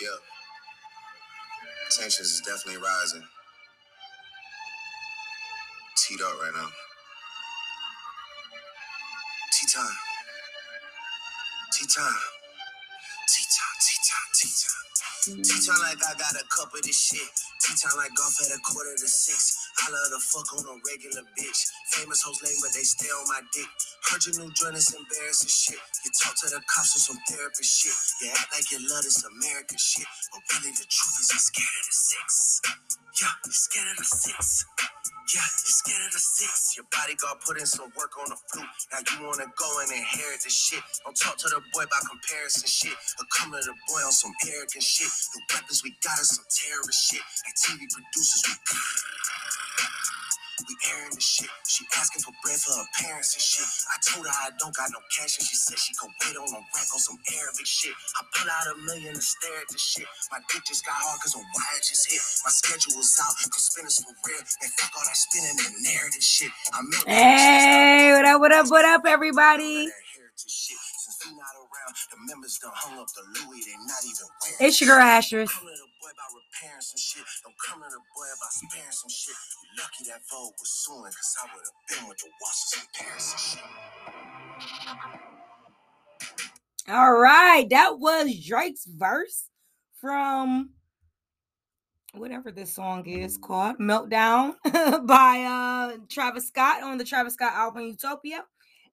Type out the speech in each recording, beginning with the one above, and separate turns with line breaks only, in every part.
Yeah, tensions is definitely rising. Teed up right now. Tea time. Tea time. Tea time. Tea time. Tea time. Tea time like I got a cup of this shit. Tea time like golf at a quarter to six. I love to fuck on a regular bitch. Famous hoes lame, but they stay on my dick. New joint is embarrassing shit. You talk to the cops on some therapist shit. You act like you love this American shit. But really the truth is you're scared of the six. Yeah, you're scared of the six. Yeah, you're scared of the six. Your bodyguard put in some work on the flute. Now you wanna go and inherit the shit. Don't talk to the boy about comparison shit. Or come to the boy on some arrogant shit. The weapons we got is some terrorist shit. Like TV producers, we we airing the shit. She asking for bread for her parents and shit. I told her I don't got no cash and she said she could wait on a rack on some Arabic shit. I pull out a million and stare at the shit. My dick just got hard cause a wire just hit. My schedule was out cause spinners for real. And fuck all that spinning and narrative shit. I meant
Hey, what up, what up, what up, everybody?
that heritage shit. Since we not around, the members done hung up the Louis, they not even wearing
It's your girl Asterisk.
Come to the boy about repairing some shit. Don't come to the boy about sparing some shit. Lucky that Vogue was suing, cause I would have been with the washers and shit.
All right, that was Drake's verse from whatever this song is called, Meltdown by uh Travis Scott on the Travis Scott album Utopia.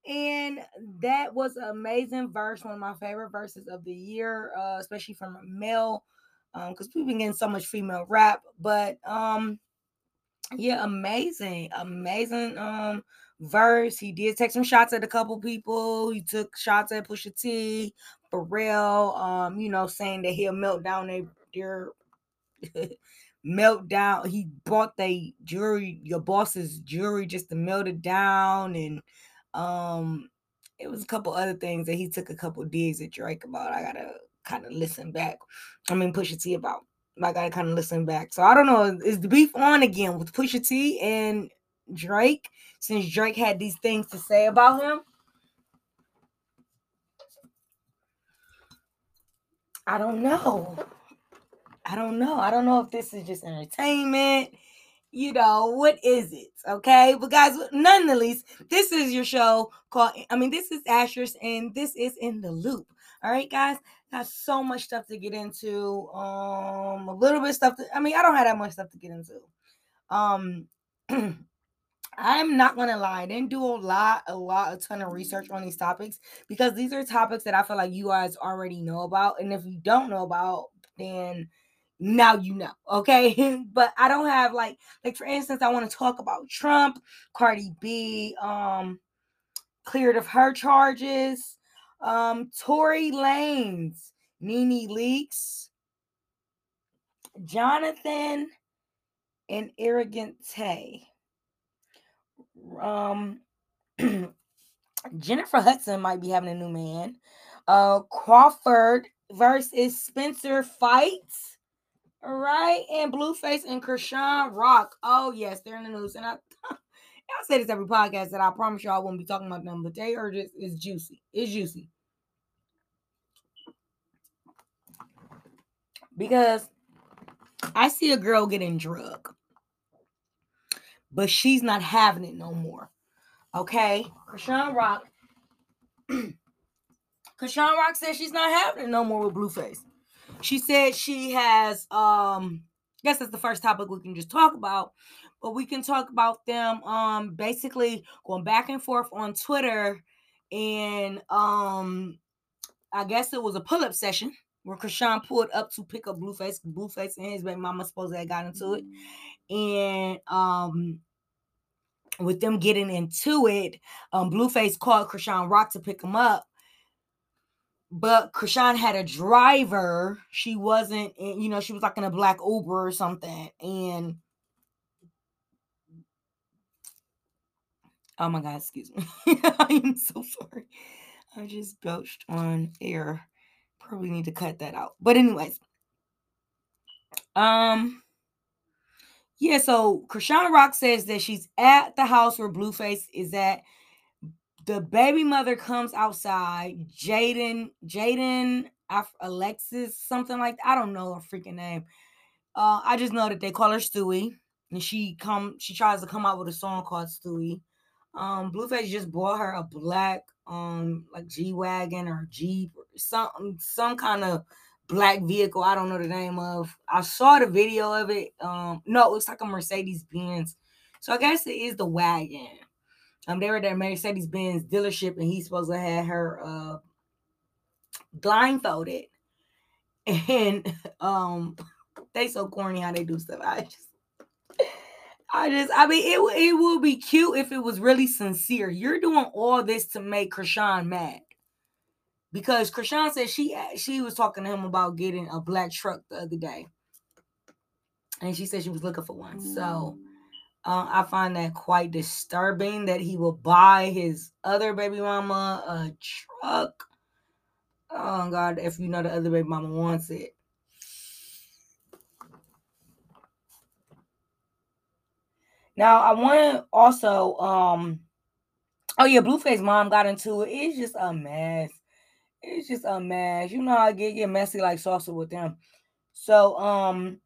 And that was an amazing verse, one of my favorite verses of the year, uh, especially from a male, because we've been getting so much female rap. But um, yeah, amazing, amazing um verse. He did take some shots at a couple people. He took shots at Pusha T, Pharrell, um, you know, saying that he'll melt down their their meltdown. He bought the jury, your boss's jury, just to melt it down, and um, it was a couple other things that he took a couple digs at Drake about. I gotta kind of listen back. I mean, Pusha T about. I gotta kind of listen back. So I don't know. Is the beef on again with Pusha T and Drake? Since Drake had these things to say about him. I don't know. I don't know. I don't know if this is just entertainment. You know, what is it? Okay. But guys, none the least, this is your show called, I mean, this is Asher's and this is in the loop. All right, guys. Got so much stuff to get into. Um, a little bit stuff. To, I mean, I don't have that much stuff to get into. Um, I'm not gonna lie, I didn't do a lot, a lot, a ton of research on these topics because these are topics that I feel like you guys already know about. And if you don't know about, then now you know, okay? but I don't have like, like for instance, I want to talk about Trump, Cardi B, um, cleared of her charges, um, Tory Lanez, Nene Leakes, Jonathan, and Arrogant Tae. Um, Jennifer Hudson might be having a new man. Uh, Crawford versus Spencer fights. All right, and Blueface and Chrisean Rock. Oh yes, they're in the news, and I. I say this every podcast that I promise y'all I won't be talking about them, but they are just it's juicy. It's juicy. Because I see a girl getting drug, but she's not having it no more. Okay, Chrisean Rock. Chrisean Rock says she's not having it no more with Blueface. She said she has um I guess that's the first topic we can just talk about, but we can talk about them um basically going back and forth on Twitter and um I guess it was a pull-up session where Chrisean pulled up to pick up Blueface. Blueface and his baby mama supposed to have got into it. And um with them getting into it, um Blueface called Chrisean Rock to pick him up. But Chrisean had a driver. She wasn't, in, you know, she was like in a black Uber or something. And oh my God, excuse me. I am so sorry. I just belched on air. Probably need to cut that out. But anyways, um, yeah. So Chrisean Rock says that she's at the house where Blueface is at. The baby mother comes outside. Jaden, Jaden, Alexis, something like that. I don't know her freaking name. Uh, I just know that they call her Stewie, and she come she tries to come out with a song called Stewie. Um, Blueface just bought her a black um like G wagon or Jeep or some some kind of black vehicle. I don't know the name of. I saw the video of it. Um, no, it looks like a Mercedes Benz. So I guess it is the wagon. Um, they were at Mercedes Benz dealership, and he's supposed to have her uh blindfolded. And um, they so corny how they do stuff. I just I just, I mean, it it would be cute if it was really sincere. You're doing all this to make Chrisean mad because Chrisean said she she was talking to him about getting a black truck the other day, and she said she was looking for one. So uh, I find that quite disturbing that he will buy his other baby mama a truck. Oh God, if you know the other baby mama wants it. Now I want to also um oh yeah, Blueface mom got into it. It's just a mess. It's just a mess. You know I get get messy like salsa with them. So um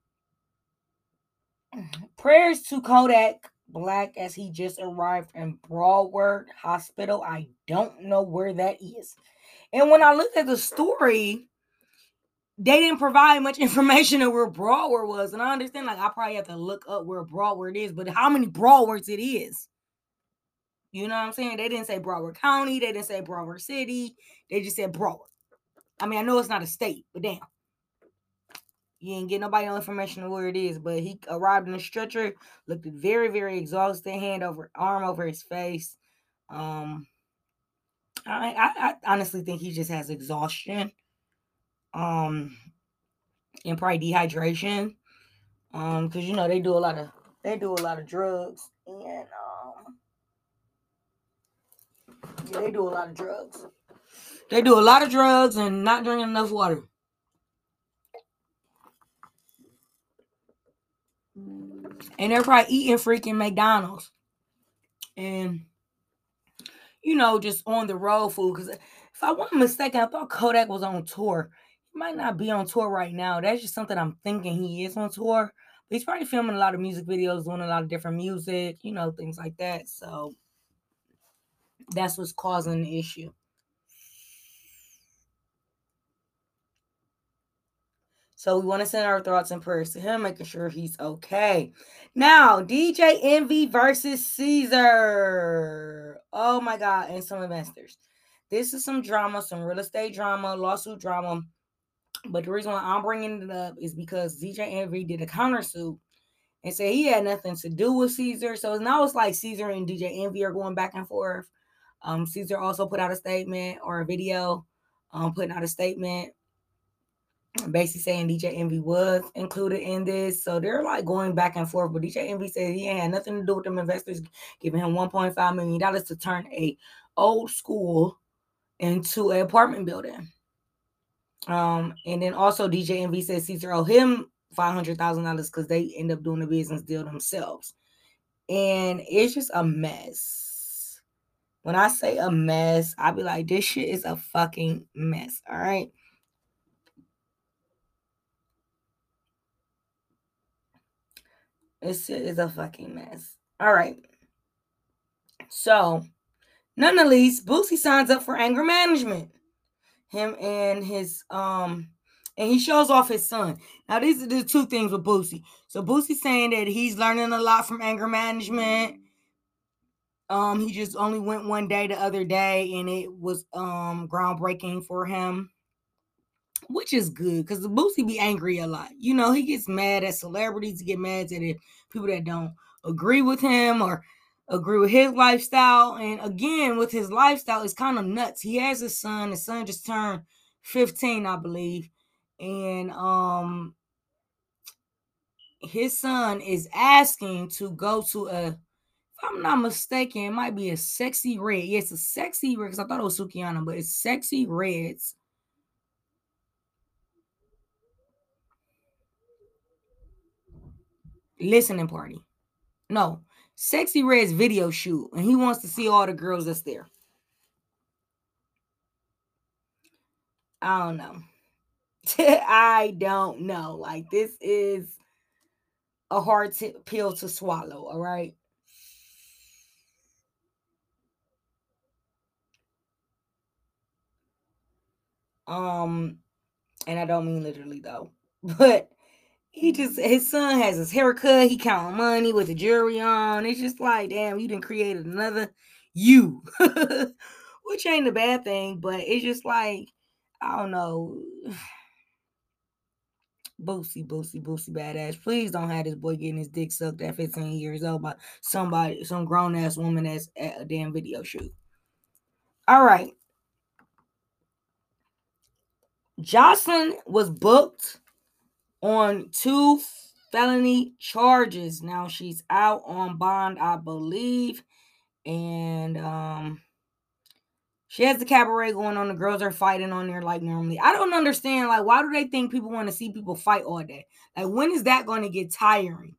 prayers to Kodak Black as he just arrived in Broward Hospital. I don't know where that is. And when I looked at the story, they didn't provide much information of where Broward was. And I understand, like, I probably have to look up where Broward is, but how many Browards it is. You know what I'm saying? They didn't say Broward County, they didn't say Broward City, they just said Broward. I mean, I know it's not a state, but damn. You ain't get nobody no information of where it is, but he arrived in a stretcher, looked very, very exhausted, hand over arm over his face. Um, I, I, I honestly think he just has exhaustion um and probably dehydration um because you know they do a lot of they do a lot of drugs and um yeah, they do a lot of drugs they do a lot of drugs and not drinking enough water and they're probably eating freaking mcdonald's and you know just on the road food because if i wasn't mistaken i thought kodak was on tour He might not be on tour right now. That's just something I'm thinking he is on tour. But he's probably filming a lot of music videos, doing a lot of different music, you know, things like that. So that's what's causing the issue. So we want to send our thoughts and prayers to him, making sure he's okay. Now, DJ Envy versus Cesar. Oh my God, and some investors. This is some drama, some real estate drama, lawsuit drama but the reason why I'm bringing it up is because DJ Envy did a countersuit and said he had nothing to do with Cesar. So now it's like Cesar and DJ Envy are going back and forth. Um, Cesar also put out a statement or a video, um, putting out a statement, basically saying DJ Envy was included in this. So they're like going back and forth. But DJ Envy said he had nothing to do with them investors giving him 1.5 million dollars to turn a old school into an apartment building. Um, and then also DJ Envy says Cesar owe him five hundred thousand dollars because they end up doing the business deal themselves. And it's just a mess. When I say a mess, I be like, this shit is a fucking mess. All right. This is a fucking mess. All right. So, none the least, Boosie signs up for anger management him and his um and he shows off his son. Now, these are the two things with Boosie. So Boosie's saying that he's learning a lot from anger management. Um, he just only went one day the other day, and it was um groundbreaking for him, which is good because the Boosie be angry a lot. You know, he gets mad at celebrities, he get mad at it, people that don't agree with him or agree with his lifestyle. And again, with his lifestyle, it's kind of nuts. He has a son. His son just turned 15, I believe. And um his son is asking to go to a if I'm not mistaken, it might be a sexy Redd. Yes, a sexy Redd, because I thought it was Sukihana, but it's sexy Redds. Listening party. No, Sexy Redd's video shoot, and he wants to see all the girls that's there. I don't know. I don't know. Like this is a hard t- pill to swallow, all right? Um and I don't mean literally though. But he just his son has his haircut, he counting money with the jewelry on. It's just like, damn, you didn't created another you. Which ain't a bad thing, but it's just like, I don't know. Boosie, Boosie, Boosie badass. Please don't have this boy getting his dick sucked at 15 years old by somebody, some grown ass woman that's at a damn video shoot. All right. Jocelyn was booked on two felony charges. Now she's out on bond, I believe. And um she has the cabaret going on. The girls are fighting on there like normally. I don't understand. Like, why do they think people want to see people fight all day? Like, when is that going to get tiring?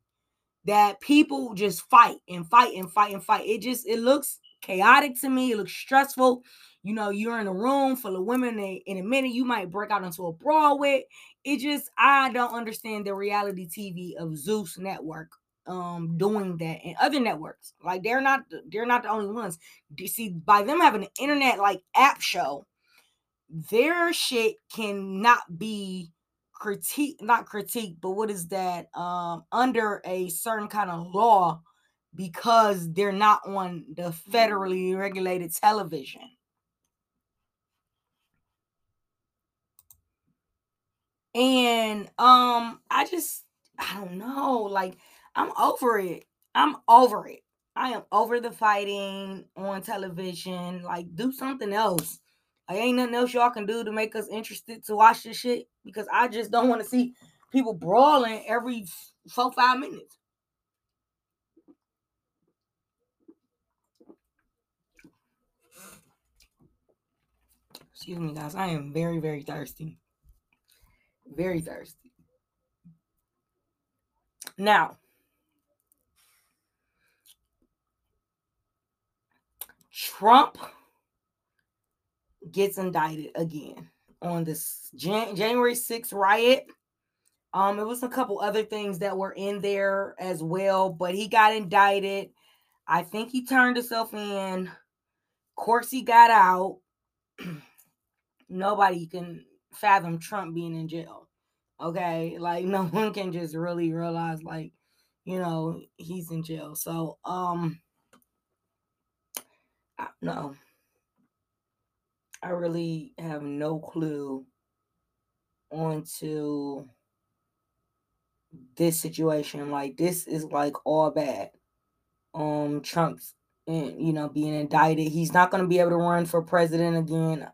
That people just fight and fight and fight and fight. It just it looks chaotic to me. It looks stressful. You know, you're in a room full of women, and in a minute, you might break out into a brawl with. It just, I don't understand the reality TV of Zeus Network um doing that and other networks like they're not they're not the only ones you see by them having an internet like app show their shit cannot be critique not critique but what is that um under a certain kind of law because they're not on the federally regulated television. And um i just i don't know like i'm over it. I'm over it. I am over the fighting on television. Like do something else. Like ain't nothing else y'all can do to make us interested to watch this shit because i just don't want to see people brawling every four five minutes excuse me guys i am very very thirsty very thirsty. Now, Trump gets indicted again on this Jan- January 6th riot. Um, it was a couple other things that were in there as well, but he got indicted. I think he turned himself in. Of course, he got out. Nobody can fathom Trump being in jail. Okay, like no one can just really realize like, you know, he's in jail. So, um I, no. I really have no clue onto this situation. Like this is like all bad. Um Trump's and you know being indicted. He's not gonna be able to run for president again.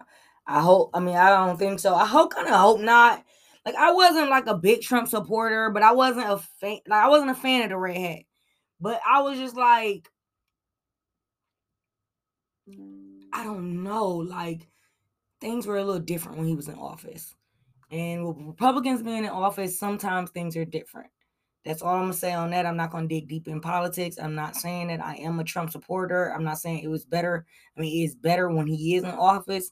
I hope. I mean, I don't think so. I hope, kind of hope not. Like, I wasn't like a big Trump supporter, but I wasn't a fan. Like, I wasn't a fan of the red hat. But I was just like, I don't know. Like, things were a little different when he was in office. And with Republicans being in office, sometimes things are different. That's all I'm gonna say on that. I'm not gonna dig deep in politics. I'm not saying that I am a Trump supporter. I'm not saying it was better. I mean, it's better when he is in office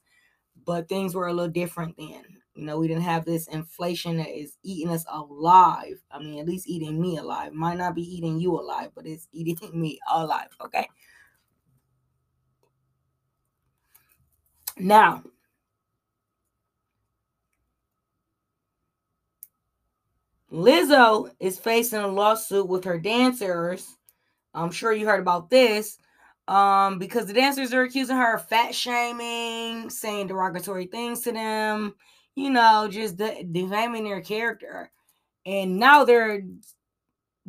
but things were a little different then. You know, we didn't have this inflation that is eating us alive. I mean, at least eating me alive. Might not be eating you alive, but it's eating me alive. Okay. Now, Lizzo is facing a lawsuit with her dancers. I'm sure you heard about this um, because the dancers are accusing her of fat shaming, saying derogatory things to them, you know, just de- defaming their character. And now they're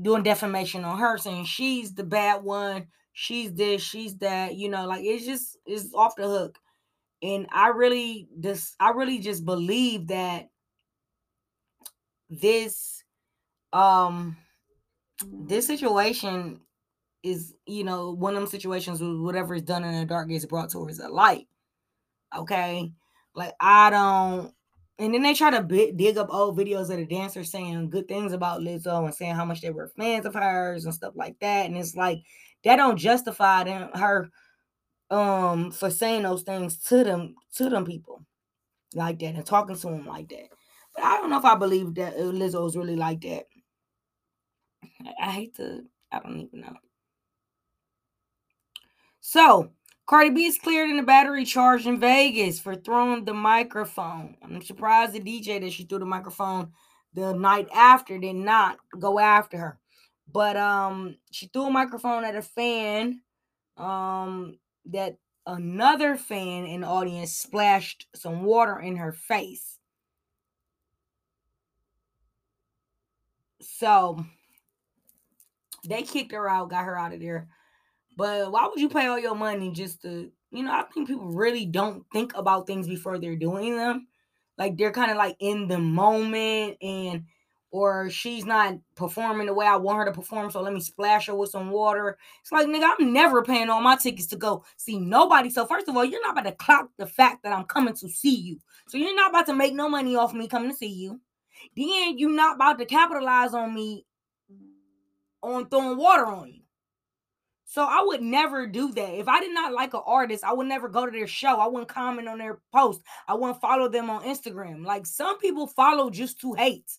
doing defamation on her, saying she's the bad one, she's this, she's that, you know, like it's just it's off the hook. And I really just I really just believe that this um this situation is you know one of them situations where whatever is done in the dark gets brought towards the light okay like i don't and then they try to b- dig up old videos of the dancers saying good things about Lizzo and saying how much they were fans of hers and stuff like that. And it's like that don't justify them her um for saying those things to them to them people like that and talking to them like that. But I don't know if I believe that uh, Lizzo is really like that. I hate to, I don't even know. So, Cardi B is cleared in a battery charge in Vegas for throwing the microphone. I'm surprised the DJ that she threw the microphone the night after did not go after her. But um she threw a microphone at a fan um that another fan in the audience splashed some water in her face. So they kicked her out, got her out of there. But why would you pay all your money just to, you know, I think people really don't think about things before they're doing them. Like they're kind of like in the moment and or she's not performing the way I want her to perform, so let me splash her with some water. It's like, nigga, I'm never paying all my tickets to go see nobody. So, first of all, you're not about to clock the fact that I'm coming to see you. So, you're not about to make no money off me coming to see you. Then, you're not about to capitalize on me on throwing water on you. So I would never do that. If I did not like an artist, I would never go to their show. I wouldn't comment on their post. I wouldn't follow them on Instagram. Like some people follow just to hate.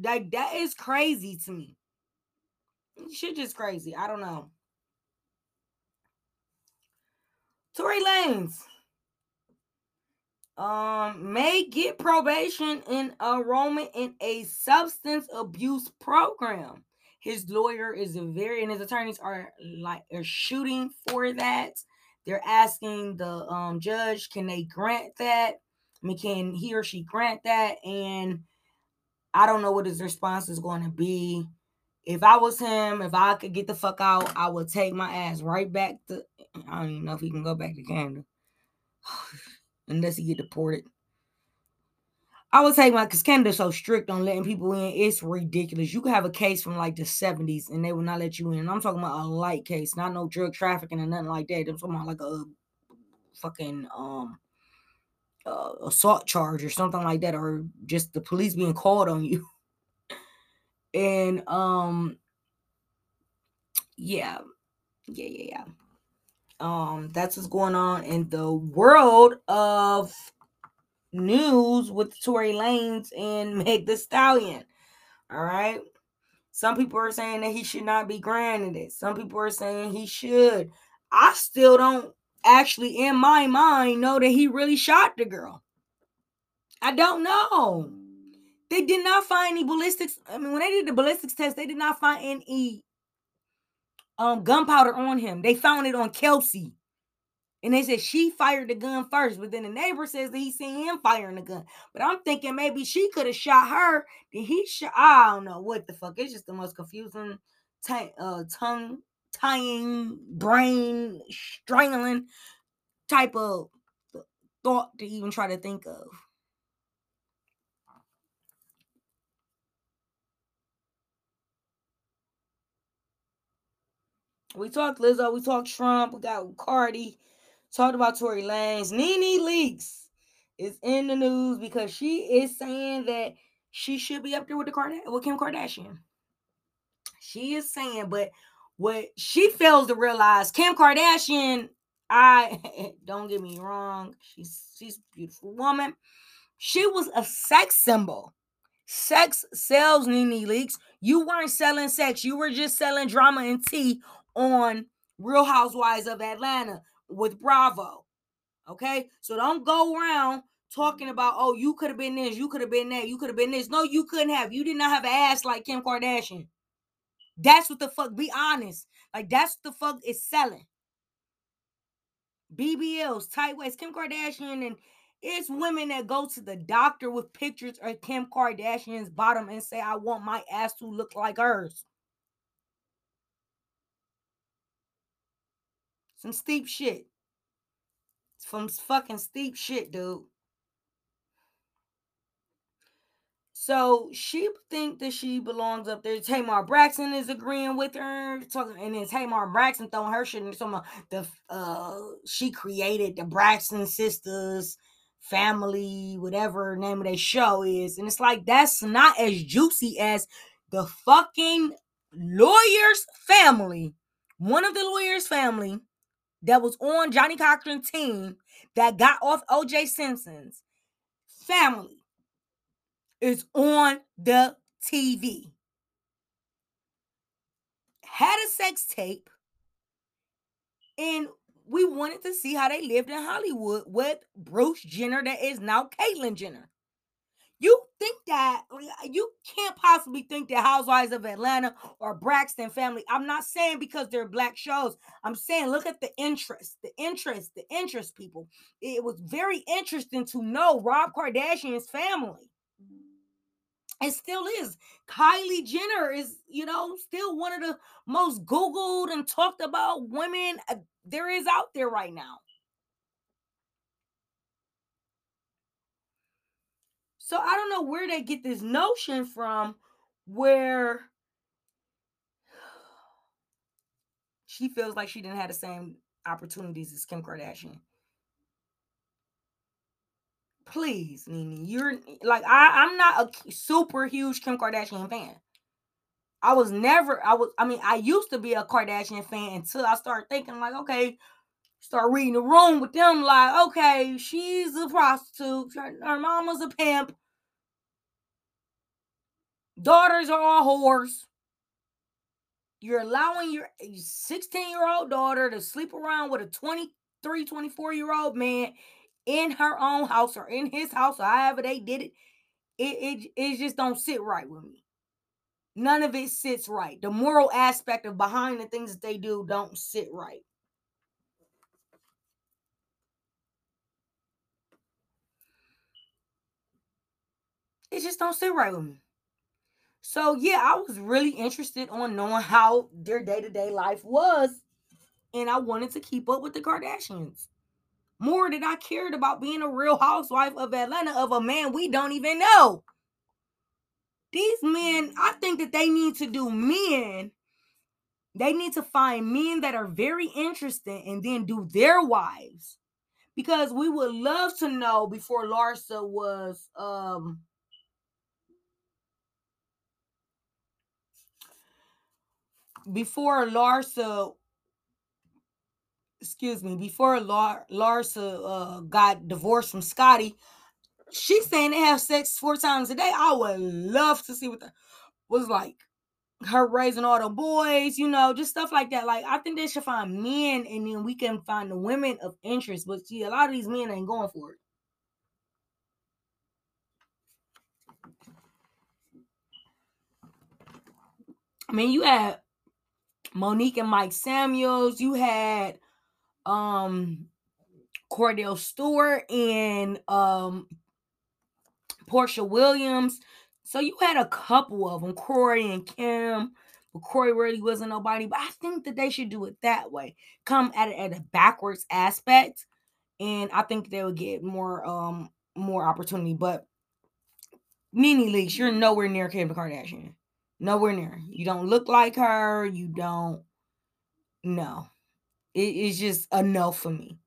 Like that is crazy to me. Shit just crazy. I don't know. Tory Lanez um may get probation in enrollment in a substance abuse program. His lawyer is very and his attorneys are like are shooting for that. They're asking the um judge, can they grant that? I mean, can he or she grant that? And I don't know what his response is going to be. If I was him, if I could get the fuck out, I would take my ass right back to. I don't even know if he can go back to Canada, unless he get deported. I would say my because Canada's so strict on letting people in. It's ridiculous. You could have a case from like the 70s and they will not let you in. And I'm talking about a light case, not no drug trafficking or nothing like that. I'm talking about like a fucking um uh, assault charge or something like that, or just the police being called on you. and um, yeah, yeah, yeah, yeah. Um, that's what's going on in the world of news with Tory Lanez and Meg the Stallion. All right. Some people are saying that he should not be granted it. Some people are saying he should. I still don't actually in my mind know that he really shot the girl. I don't know. They did not find any ballistics. I mean, when they did the ballistics test, they did not find any um gunpowder on him. They found it on Kelsey. And they said she fired the gun first, but then the neighbor says that he seen him firing the gun. But I'm thinking maybe she could have shot her. Then he shot. I don't know what the fuck. It's just the most confusing t- uh, tongue tying, brain strangling type of thought to even try to think of. We talked Lizzo, we talked Trump, we got Cardi, talked about Tory Lanez. Nene Leakes is in the news because she is saying that she should be up there with the Card- with Kim Kardashian. She is saying, but what she fails to realize, Kim Kardashian I don't get me wrong, she's she's a beautiful woman. She was a sex symbol. Sex sells Nene Leakes. You weren't selling sex, you were just selling drama and tea on Real Housewives of Atlanta with Bravo. Okay, so don't go around talking mm-hmm. about, oh, you could have been this, you could have been that, you could have been this. No, you couldn't have. You did not have an ass like Kim Kardashian. That's what the fuck. Be honest. Like that's what the fuck is selling. BBLs, tight waist, Kim Kardashian, and it's women that go to the doctor with pictures of Kim Kardashian's bottom and say, I want my ass to look like hers. Some steep shit. Some fucking steep shit, dude. So she think that she belongs up there. Tamar Braxton is agreeing with her, talking, and then Tamar Braxton throwing her shit some of the uh she created the Braxton sisters family, whatever name of their show is, and it's like that's not as juicy as the fucking lawyer's family, one of the lawyer's family that was on Johnnie Cochran team that got off OJ Simpson's family is on the TV. Had a sex tape, and we wanted to see how they lived in Hollywood with Bruce Jenner, that is now Caitlyn Jenner. You think that you can't possibly think that Housewives of Atlanta or Braxton Family. I'm not saying because they're black shows. I'm saying look at the interest, the interest, the interest, people. It was very interesting to know Rob Kardashian's family. It still is. Kylie Jenner is, you know, still one of the most Googled and talked about women uh, there is out there right now. So I don't know where they get this notion from where she feels like she didn't have the same opportunities as Kim Kardashian. Please, Nene, you're like I, I'm not a super huge Kim Kardashian fan. I was never, I was, I mean, I used to be a Kardashian fan until I started thinking, like, okay, start reading the room with them, like, okay, she's a prostitute, her, her mama's a pimp, Daughters are all whores. You're allowing your 16 year old daughter to sleep around with a 23, 24 year old man in her own house or in his house, or however they did it. It, it, it just don't sit right with me. None of it sits right. The moral aspect of behind the things that they do don't sit right. It just don't sit right with me. So yeah, I was really interested on knowing how their day-to-day life was. And I wanted to keep up with the Kardashians. More than I cared about being a real housewife of Atlanta of a man we don't even know. These men, I think that they need to do men. They need to find men that are very interesting and then do their wives. Because we would love to know before Larsa was um before Larsa, excuse me, before Lar- Larsa uh, got divorced from Scottie, she's saying they have sex four times a day. I would love to see what that was like. Her raising all the boys, you know, just stuff like that. Like, I think they should find men and then we can find the women of interest. But see, a lot of these men ain't going for it. I mean, you have Monique and Mike Samuels. You had um Kordell Stewart and um Porsha Williams. So you had a couple of them, Corey and Kim. But Corey really wasn't nobody. But I think that they should do it that way. Come at it at a backwards aspect. And I think they would get more um more opportunity. But Nene Leakes, you're nowhere near Kim Kardashian. Nowhere near. You don't look like her. You don't. No. It is just a no for me.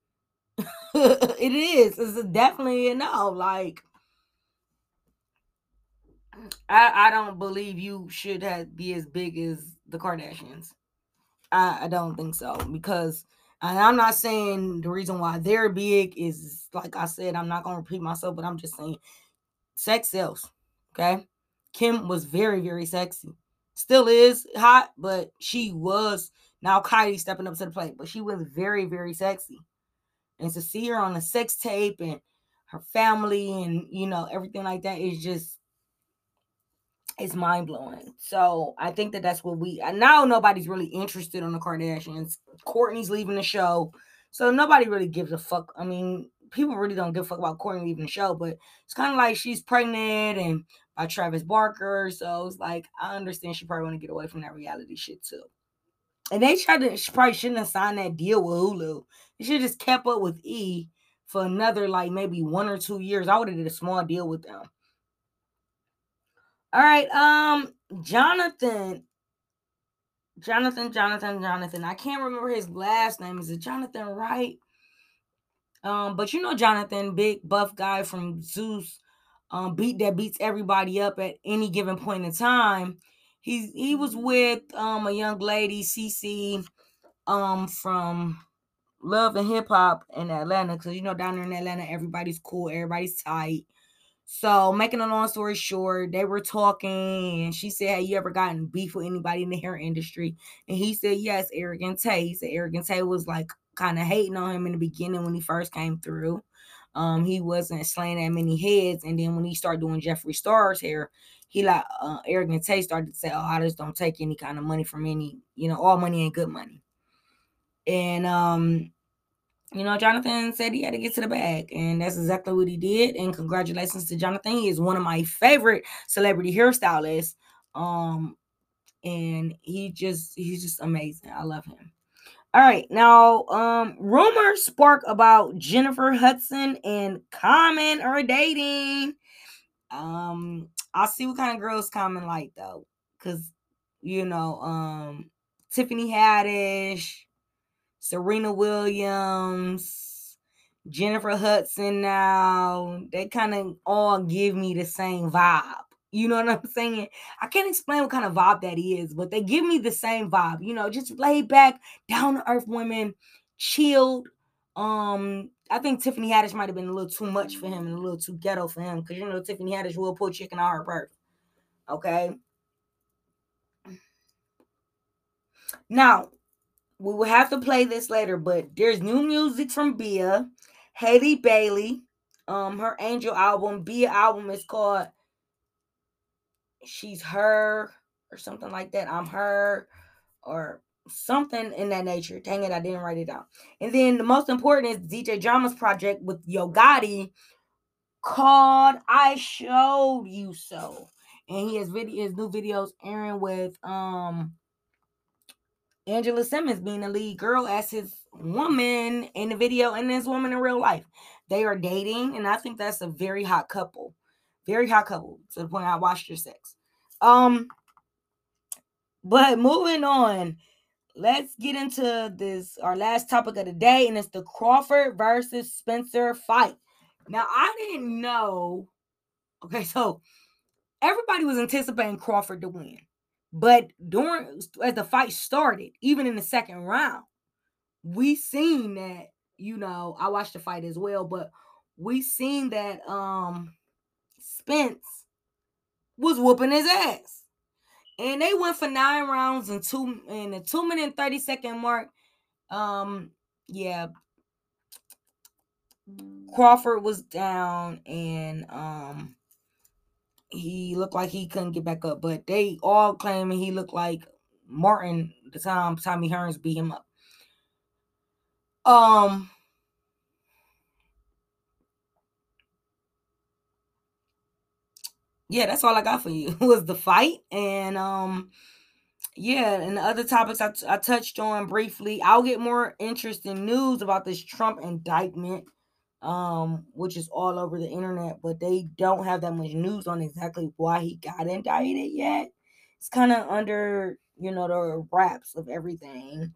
it is. It's definitely a no. Like, I, I don't believe you should have be as big as the Kardashians. I, I don't think so because and I'm not saying the reason why they're big is like I said, I'm not gonna repeat myself, but I'm just saying sex sells. Okay. Kim was very, very sexy. Still is hot, but she was now Kylie stepping up to the plate, but she was very, very sexy. And to see her on a sex tape and her family and you know everything like that is just it's mind blowing. So I think that that's what we now nobody's really interested on the Kardashians. Kourtney's leaving the show, so nobody really gives a fuck. I mean, people really don't give a fuck about Kourtney leaving the show, but it's kind of like she's pregnant and by Travis Barker. So it's like I understand she probably want to get away from that reality shit too. And they tried to she probably shouldn't have signed that deal with Hulu. They should just kept up with E for another like maybe one or two years. I would have did a small deal with them. All right, um, Jonathan, Jonathan, Jonathan, Jonathan. I can't remember his last name. Is it Jonathan Wright? Um, but you know Jonathan, big buff guy from Zeus, um, beat that beats everybody up at any given point in time. He's he was with um a young lady, CC, um, from Love and Hip Hop in Atlanta. Cause you know, down there in Atlanta, everybody's cool, everybody's tight. So, making a long story short, they were talking, and she said, Have you ever gotten beef with anybody in the hair industry? And he said, Yes, Arrogant Tae. He said, Arrogant Tae was like kind of hating on him in the beginning when he first came through. Um, he wasn't slaying that many heads. And then when he started doing Jeffree Star's hair, he like uh, and Tae started to say, Oh, I just don't take any kind of money from any, you know, all money ain't good money. And um, you know, Jonathan said he had to get to the bag, and that's exactly what he did. And congratulations to Jonathan. He is one of my favorite celebrity hairstylists. Um, and he just he's just amazing. I love him. All right, now um rumors spark about Jennifer Hudson and Common are dating. Um, I'll see what kind of girls Common like though, because you know, um Tiffany Haddish, Serena Williams, Jennifer Hudson now, they kind of all give me the same vibe. You know what I'm saying? I can't explain what kind of vibe that is, but they give me the same vibe. You know, just laid back, down to earth women, chilled. Um, I think Tiffany Haddish might have been a little too much for him and a little too ghetto for him because you know Tiffany Haddish will pull chicken out her purse. Okay. Now, we will have to play this later, but there's new music from Bia, Halle Bailey. Um, her Angel album, Bia album is called She's Her or something like that. I'm her or something in that nature. Dang it, I didn't write it down. And then the most important is DJ Drama's project with Yo Gotti called I Showed You So. And he has video his new videos airing with um Angela Simmons being the lead girl as his woman in the video and this woman in real life. They are dating, and I think that's a very hot couple. Very hot couple to the point I watched your sex. Um, but moving on, let's get into this our last topic of the day, and it's the Crawford versus Spencer fight. Now, I didn't know. Okay, so everybody was anticipating Crawford to win. But during as the fight started, even in the second round, we seen that, you know, I watched the fight as well, but we seen that um Spence was whooping his ass. And they went for nine rounds and two in the two minute and 30 second mark. Um, yeah. Crawford was down and um he looked like he couldn't get back up, but they all claiming he looked like Martin the time Tommy Hearns beat him up. Um yeah, that's all I got for you was the fight and um yeah, and the other topics I, t- I touched on briefly. I'll get more interesting news about this Trump indictment um, which is all over the internet, but they don't have that much news on exactly why he got indicted yet. It's kind of under, you know, the wraps of everything.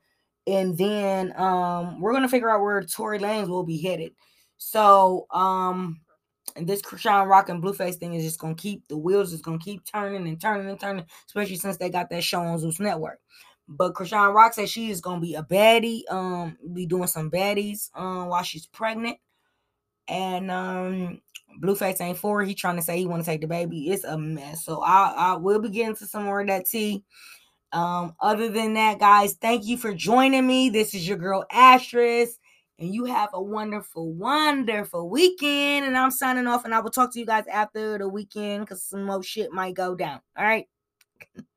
And then um, we're gonna figure out where Tory Lanez will be headed. So um, and this Chrisean Rock and Blueface thing is just gonna keep the wheels is gonna keep turning and turning and turning, especially since they got that show on Zeus Network. But Chrisean Rock said she is gonna be a baddie, um, be doing some baddies um while she's pregnant and um Blueface ain't for it. He trying to say he want to take the baby. It's a mess. So I I will be getting to some more of that tea. Um, other than that, guys, thank you for joining me. This is your girl Astress, and you have a wonderful, wonderful weekend. And I'm signing off, and I will talk to you guys after the weekend because some more shit might go down. All right.